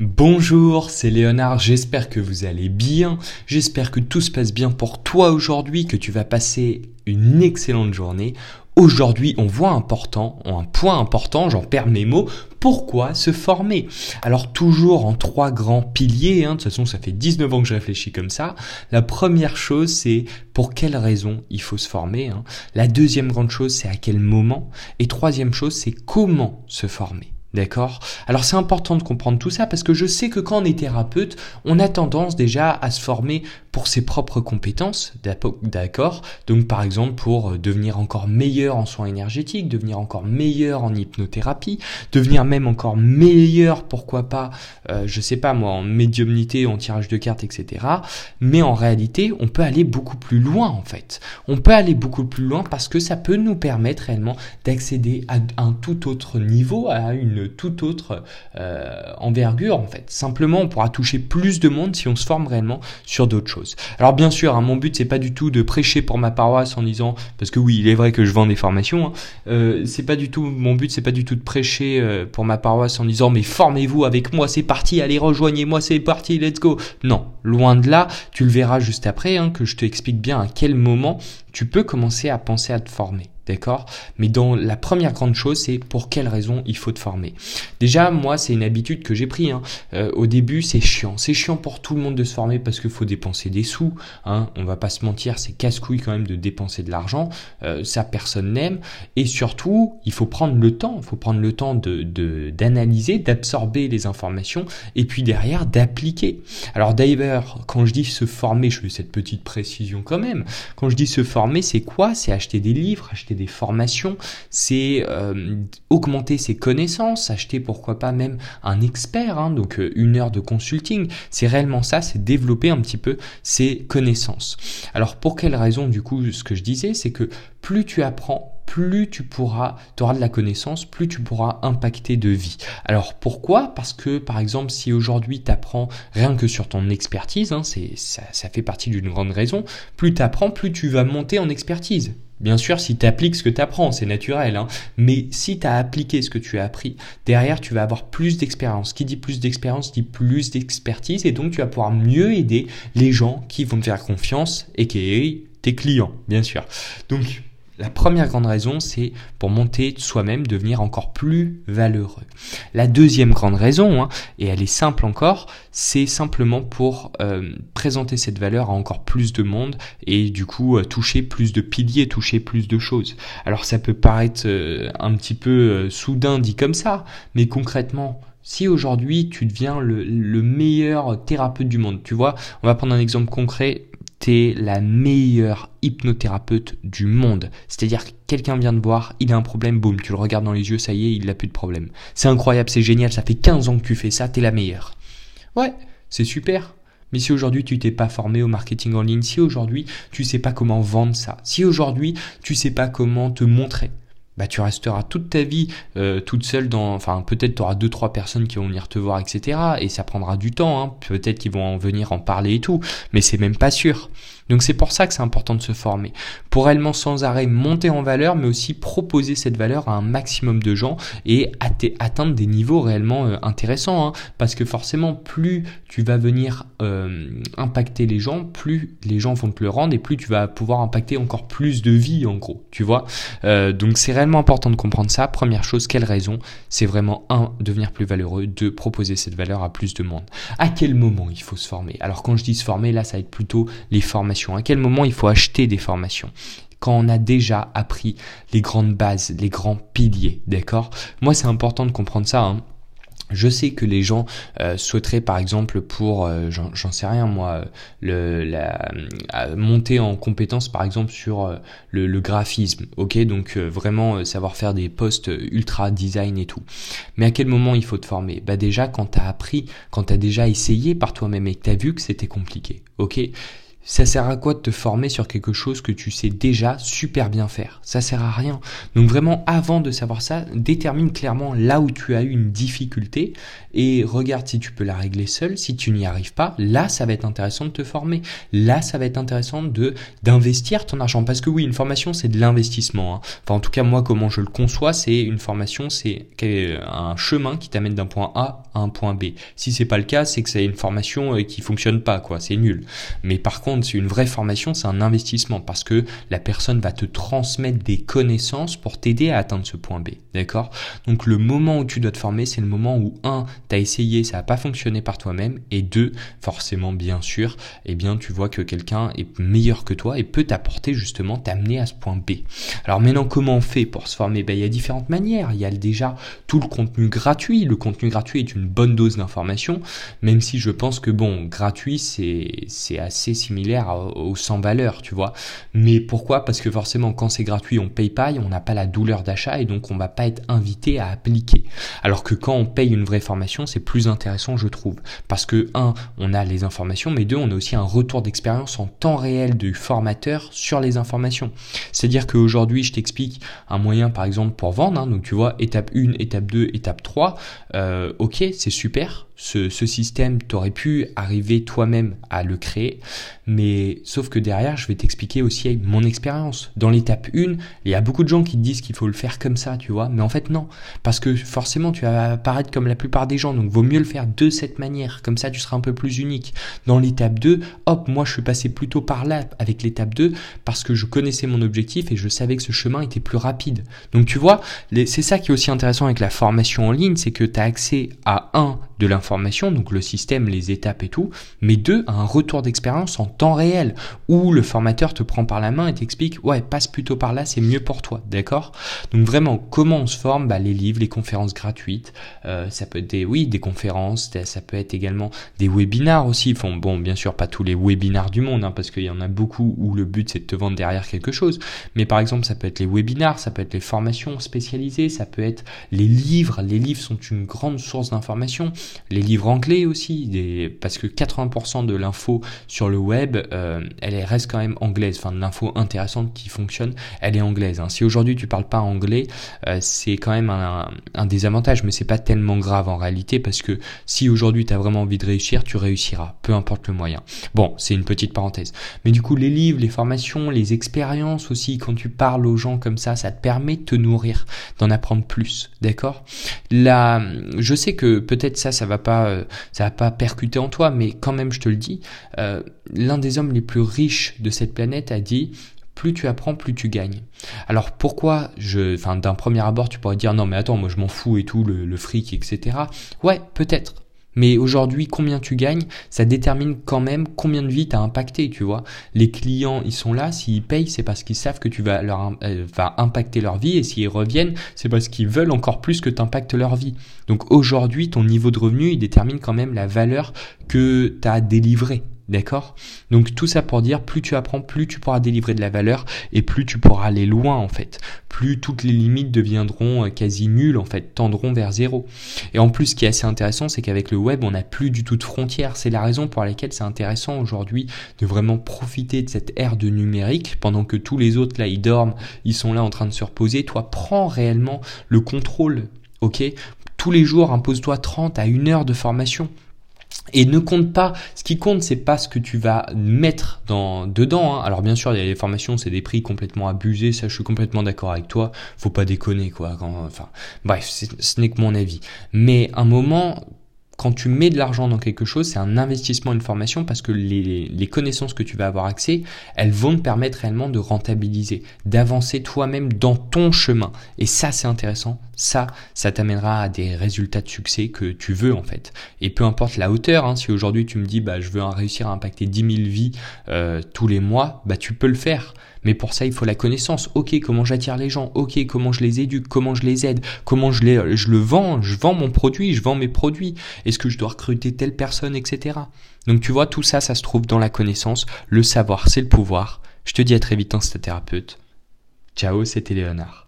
Bonjour, c'est Léonard, j'espère que vous allez bien, j'espère que tout se passe bien pour toi aujourd'hui, que tu vas passer une excellente journée. Aujourd'hui, on voit important, un point important, j'en perds mes mots, pourquoi se former? Alors toujours en trois grands piliers, hein, de toute façon ça fait 19 ans que je réfléchis comme ça. La première chose c'est pour quelle raison il faut se former. Hein. La deuxième grande chose c'est à quel moment. Et troisième chose c'est comment se former. D'accord? Alors c'est important de comprendre tout ça parce que je sais que quand on est thérapeute, on a tendance déjà à se former pour ses propres compétences, d'accord Donc par exemple pour euh, devenir encore meilleur en soins énergétiques, devenir encore meilleur en hypnothérapie, devenir même encore meilleur, pourquoi pas, euh, je sais pas moi, en médiumnité, en tirage de cartes, etc. Mais en réalité, on peut aller beaucoup plus loin en fait. On peut aller beaucoup plus loin parce que ça peut nous permettre réellement d'accéder à un tout autre niveau, à une toute autre euh, envergure en fait. Simplement, on pourra toucher plus de monde si on se forme réellement sur d'autres choses. Alors bien sûr, hein, mon but c'est pas du tout de prêcher pour ma paroisse en disant, parce que oui, il est vrai que je vends des formations. Hein, euh, c'est pas du tout mon but, c'est pas du tout de prêcher euh, pour ma paroisse en disant mais formez-vous avec moi, c'est parti, allez rejoignez-moi, c'est parti, let's go. Non, loin de là. Tu le verras juste après hein, que je te explique bien à quel moment tu peux commencer à penser à te former. D'accord? Mais dans la première grande chose, c'est pour quelle raison il faut te former? Déjà, moi, c'est une habitude que j'ai pris. Hein. Euh, au début, c'est chiant. C'est chiant pour tout le monde de se former parce qu'il faut dépenser des sous. Hein. On va pas se mentir, c'est casse-couille quand même de dépenser de l'argent. Euh, ça, personne n'aime. Et surtout, il faut prendre le temps. Il faut prendre le temps de d'analyser, d'absorber les informations et puis derrière d'appliquer. Alors d'ailleurs, quand je dis se former, je fais cette petite précision quand même. Quand je dis se former, c'est quoi? C'est acheter des livres, acheter des formations, c'est euh, augmenter ses connaissances, acheter pourquoi pas même un expert, hein, donc euh, une heure de consulting. C'est réellement ça, c'est développer un petit peu ses connaissances. Alors pour quelle raison du coup ce que je disais, c'est que plus tu apprends, plus tu pourras, tu auras de la connaissance, plus tu pourras impacter de vie. Alors pourquoi? Parce que par exemple, si aujourd'hui tu apprends rien que sur ton expertise, hein, c'est, ça, ça fait partie d'une grande raison, plus tu apprends, plus tu vas monter en expertise. Bien sûr, si tu appliques ce que tu apprends, c'est naturel. Hein. Mais si tu as appliqué ce que tu as appris, derrière, tu vas avoir plus d'expérience. Qui dit plus d'expérience dit plus d'expertise. Et donc, tu vas pouvoir mieux aider les gens qui vont te faire confiance et qui tes clients, bien sûr. Donc, la première grande raison, c'est pour monter soi-même, devenir encore plus valeureux. La deuxième grande raison, hein, et elle est simple encore, c'est simplement pour euh, présenter cette valeur à encore plus de monde et du coup euh, toucher plus de piliers, toucher plus de choses. Alors ça peut paraître euh, un petit peu soudain dit comme ça, mais concrètement, si aujourd'hui tu deviens le, le, meilleur thérapeute du monde, tu vois, on va prendre un exemple concret t'es la meilleure hypnothérapeute du monde. C'est-à-dire que quelqu'un vient de voir, il a un problème, boum, tu le regardes dans les yeux, ça y est, il n'a plus de problème. C'est incroyable, c'est génial, ça fait 15 ans que tu fais ça, t'es la meilleure. Ouais, c'est super. Mais si aujourd'hui tu t'es pas formé au marketing en ligne, si aujourd'hui tu sais pas comment vendre ça, si aujourd'hui tu sais pas comment te montrer, bah tu resteras toute ta vie euh, toute seule dans enfin peut-être tu auras deux trois personnes qui vont venir te voir etc et ça prendra du temps hein. peut-être qu'ils vont en venir en parler et tout. Mais c'est même pas sûr donc c'est pour ça que c'est important de se former. Pour réellement sans arrêt monter en valeur, mais aussi proposer cette valeur à un maximum de gens et atteindre des niveaux réellement euh, intéressants. Hein. Parce que forcément, plus tu vas venir euh, impacter les gens, plus les gens vont te le rendre et plus tu vas pouvoir impacter encore plus de vie en gros. Tu vois? Euh, Donc c'est réellement important de comprendre ça. Première chose, quelle raison? C'est vraiment un, devenir plus valeureux, deux, proposer cette valeur à plus de monde. À quel moment il faut se former? Alors quand je dis se former, là ça va être plutôt les formations à quel moment il faut acheter des formations? Quand on a déjà appris les grandes bases, les grands piliers, d'accord? Moi, c'est important de comprendre ça. Hein. Je sais que les gens euh, souhaiteraient par exemple pour, euh, j'en sais rien moi, le, la, monter en compétence par exemple sur euh, le, le, graphisme, ok? Donc vraiment savoir faire des posts ultra design et tout. Mais à quel moment il faut te former? Bah déjà quand t'as appris, quand t'as déjà essayé par toi-même et que t'as vu que c'était compliqué, ok? Ça sert à quoi de te former sur quelque chose que tu sais déjà super bien faire? Ça sert à rien. Donc vraiment, avant de savoir ça, détermine clairement là où tu as eu une difficulté et regarde si tu peux la régler seul. Si tu n'y arrives pas, là, ça va être intéressant de te former. Là, ça va être intéressant de d'investir ton argent parce que oui, une formation c'est de l'investissement. Hein. Enfin, en tout cas, moi, comment je le conçois, c'est une formation, c'est un chemin qui t'amène d'un point A à un point B. Si c'est pas le cas, c'est que c'est une formation euh, qui fonctionne pas, quoi. C'est nul. Mais par contre c'est une vraie formation, c'est un investissement parce que la personne va te transmettre des connaissances pour t'aider à atteindre ce point B. D'accord? Donc le moment où tu dois te former, c'est le moment où un, tu as essayé, ça n'a pas fonctionné par toi-même et deux, forcément bien sûr, eh bien tu vois que quelqu'un est meilleur que toi et peut t'apporter justement t'amener à ce point B. Alors maintenant comment on fait pour se former? Ben, il y a différentes manières. Il y a déjà tout le contenu gratuit. Le contenu gratuit est une bonne dose d'information, même si je pense que bon, gratuit c'est assez similaire au sans valeur, tu vois. Mais pourquoi? Parce que forcément, quand c'est gratuit, on paye pas, et on n'a pas la douleur d'achat et donc on va pas être invité à appliquer. Alors que quand on paye une vraie formation, c'est plus intéressant, je trouve. Parce que, un, on a les informations, mais deux, on a aussi un retour d'expérience en temps réel du formateur sur les informations. C'est-à-dire qu'aujourd'hui, je t'explique un moyen, par exemple, pour vendre. Hein. donc, tu vois, étape 1, étape 2, étape 3. Euh, ok, c'est super ce, ce système, tu aurais pu arriver toi-même à le créer, mais sauf que derrière, je vais t'expliquer aussi mon expérience. Dans l'étape 1, il y a beaucoup de gens qui te disent qu'il faut le faire comme ça, tu vois, mais en fait non, parce que forcément tu vas apparaître comme la plupart des gens, donc vaut mieux le faire de cette manière, comme ça tu seras un peu plus unique. Dans l'étape 2, hop, moi je suis passé plutôt par là avec l'étape 2 parce que je connaissais mon objectif et je savais que ce chemin était plus rapide. Donc tu vois, c'est ça qui est aussi intéressant avec la formation en ligne, c'est que tu as accès à un de l'information, donc le système, les étapes et tout, mais deux, un retour d'expérience en temps réel, où le formateur te prend par la main et t'explique, ouais, passe plutôt par là, c'est mieux pour toi, d'accord? Donc vraiment, comment on se forme? Bah, Les livres, les conférences gratuites, euh, ça peut être des, oui, des conférences, ça peut être également des webinars aussi, bon, bien sûr, pas tous les webinars du monde, hein, parce qu'il y en a beaucoup où le but c'est de te vendre derrière quelque chose, mais par exemple, ça peut être les webinars, ça peut être les formations spécialisées, ça peut être les livres, les livres sont une grande source d'information, les livres anglais aussi, des, parce que 80% de l'info sur le web, euh, elle reste quand même anglaise. Enfin, de l'info intéressante qui fonctionne, elle est anglaise. Hein. Si aujourd'hui tu parles pas anglais, euh, c'est quand même un, un désavantage, mais c'est pas tellement grave en réalité parce que si aujourd'hui tu as vraiment envie de réussir, tu réussiras, peu importe le moyen. Bon, c'est une petite parenthèse. Mais du coup, les livres, les formations, les expériences aussi, quand tu parles aux gens comme ça, ça te permet de te nourrir, d'en apprendre plus, d'accord? Là, je sais que peut-être ça, ça va pas, euh, ça va pas percuter en toi, mais quand même, je te le dis, euh, l'un des hommes les plus riches de cette planète a dit plus tu apprends, plus tu gagnes. Alors pourquoi je, enfin d'un premier abord, tu pourrais dire non mais attends, moi je m'en fous et tout, le, le fric, etc. Ouais, peut-être. Mais aujourd'hui, combien tu gagnes, ça détermine quand même combien de vie tu impacté, tu vois. Les clients, ils sont là, s'ils payent, c'est parce qu'ils savent que tu vas leur euh, impacter leur vie et s'ils reviennent, c'est parce qu'ils veulent encore plus que tu impactes leur vie. Donc aujourd'hui, ton niveau de revenu, il détermine quand même la valeur que tu as délivrée. D'accord? Donc tout ça pour dire, plus tu apprends, plus tu pourras délivrer de la valeur et plus tu pourras aller loin en fait. Plus toutes les limites deviendront euh, quasi nulles en fait, tendront vers zéro. Et en plus, ce qui est assez intéressant, c'est qu'avec le web, on n'a plus du tout de frontières. C'est la raison pour laquelle c'est intéressant aujourd'hui de vraiment profiter de cette ère de numérique pendant que tous les autres là, ils dorment, ils sont là en train de se reposer. Toi, prends réellement le contrôle, ok? Tous les jours, impose-toi 30 à 1 heure de formation. Et ne compte pas, ce qui compte, c'est pas ce que tu vas mettre dans dedans. Hein. Alors bien sûr, il y a les formations, c'est des prix complètement abusés, ça je suis complètement d'accord avec toi. Faut pas déconner quoi. Enfin, bref, ce n'est que mon avis. Mais un moment, quand tu mets de l'argent dans quelque chose, c'est un investissement, une formation, parce que les, connaissances que tu vas avoir accès, elles vont te permettre réellement de rentabiliser, d'avancer toi-même dans ton chemin. Et ça, c'est intéressant. Ça, ça t'amènera à des résultats de succès que tu veux en fait. Et peu importe la hauteur, hein, si aujourd'hui tu me dis, bah, je veux réussir à impacter 10 000 vies euh, tous les mois, bah, tu peux le faire. Mais pour ça, il faut la connaissance. Ok, comment j'attire les gens Ok, comment je les éduque Comment je les aide Comment je, les, je le vends Je vends mon produit, je vends mes produits. Est-ce que je dois recruter telle personne, etc. Donc tu vois, tout ça, ça se trouve dans la connaissance. Le savoir, c'est le pouvoir. Je te dis à très vite, hein, thérapeute. Ciao, c'était Léonard.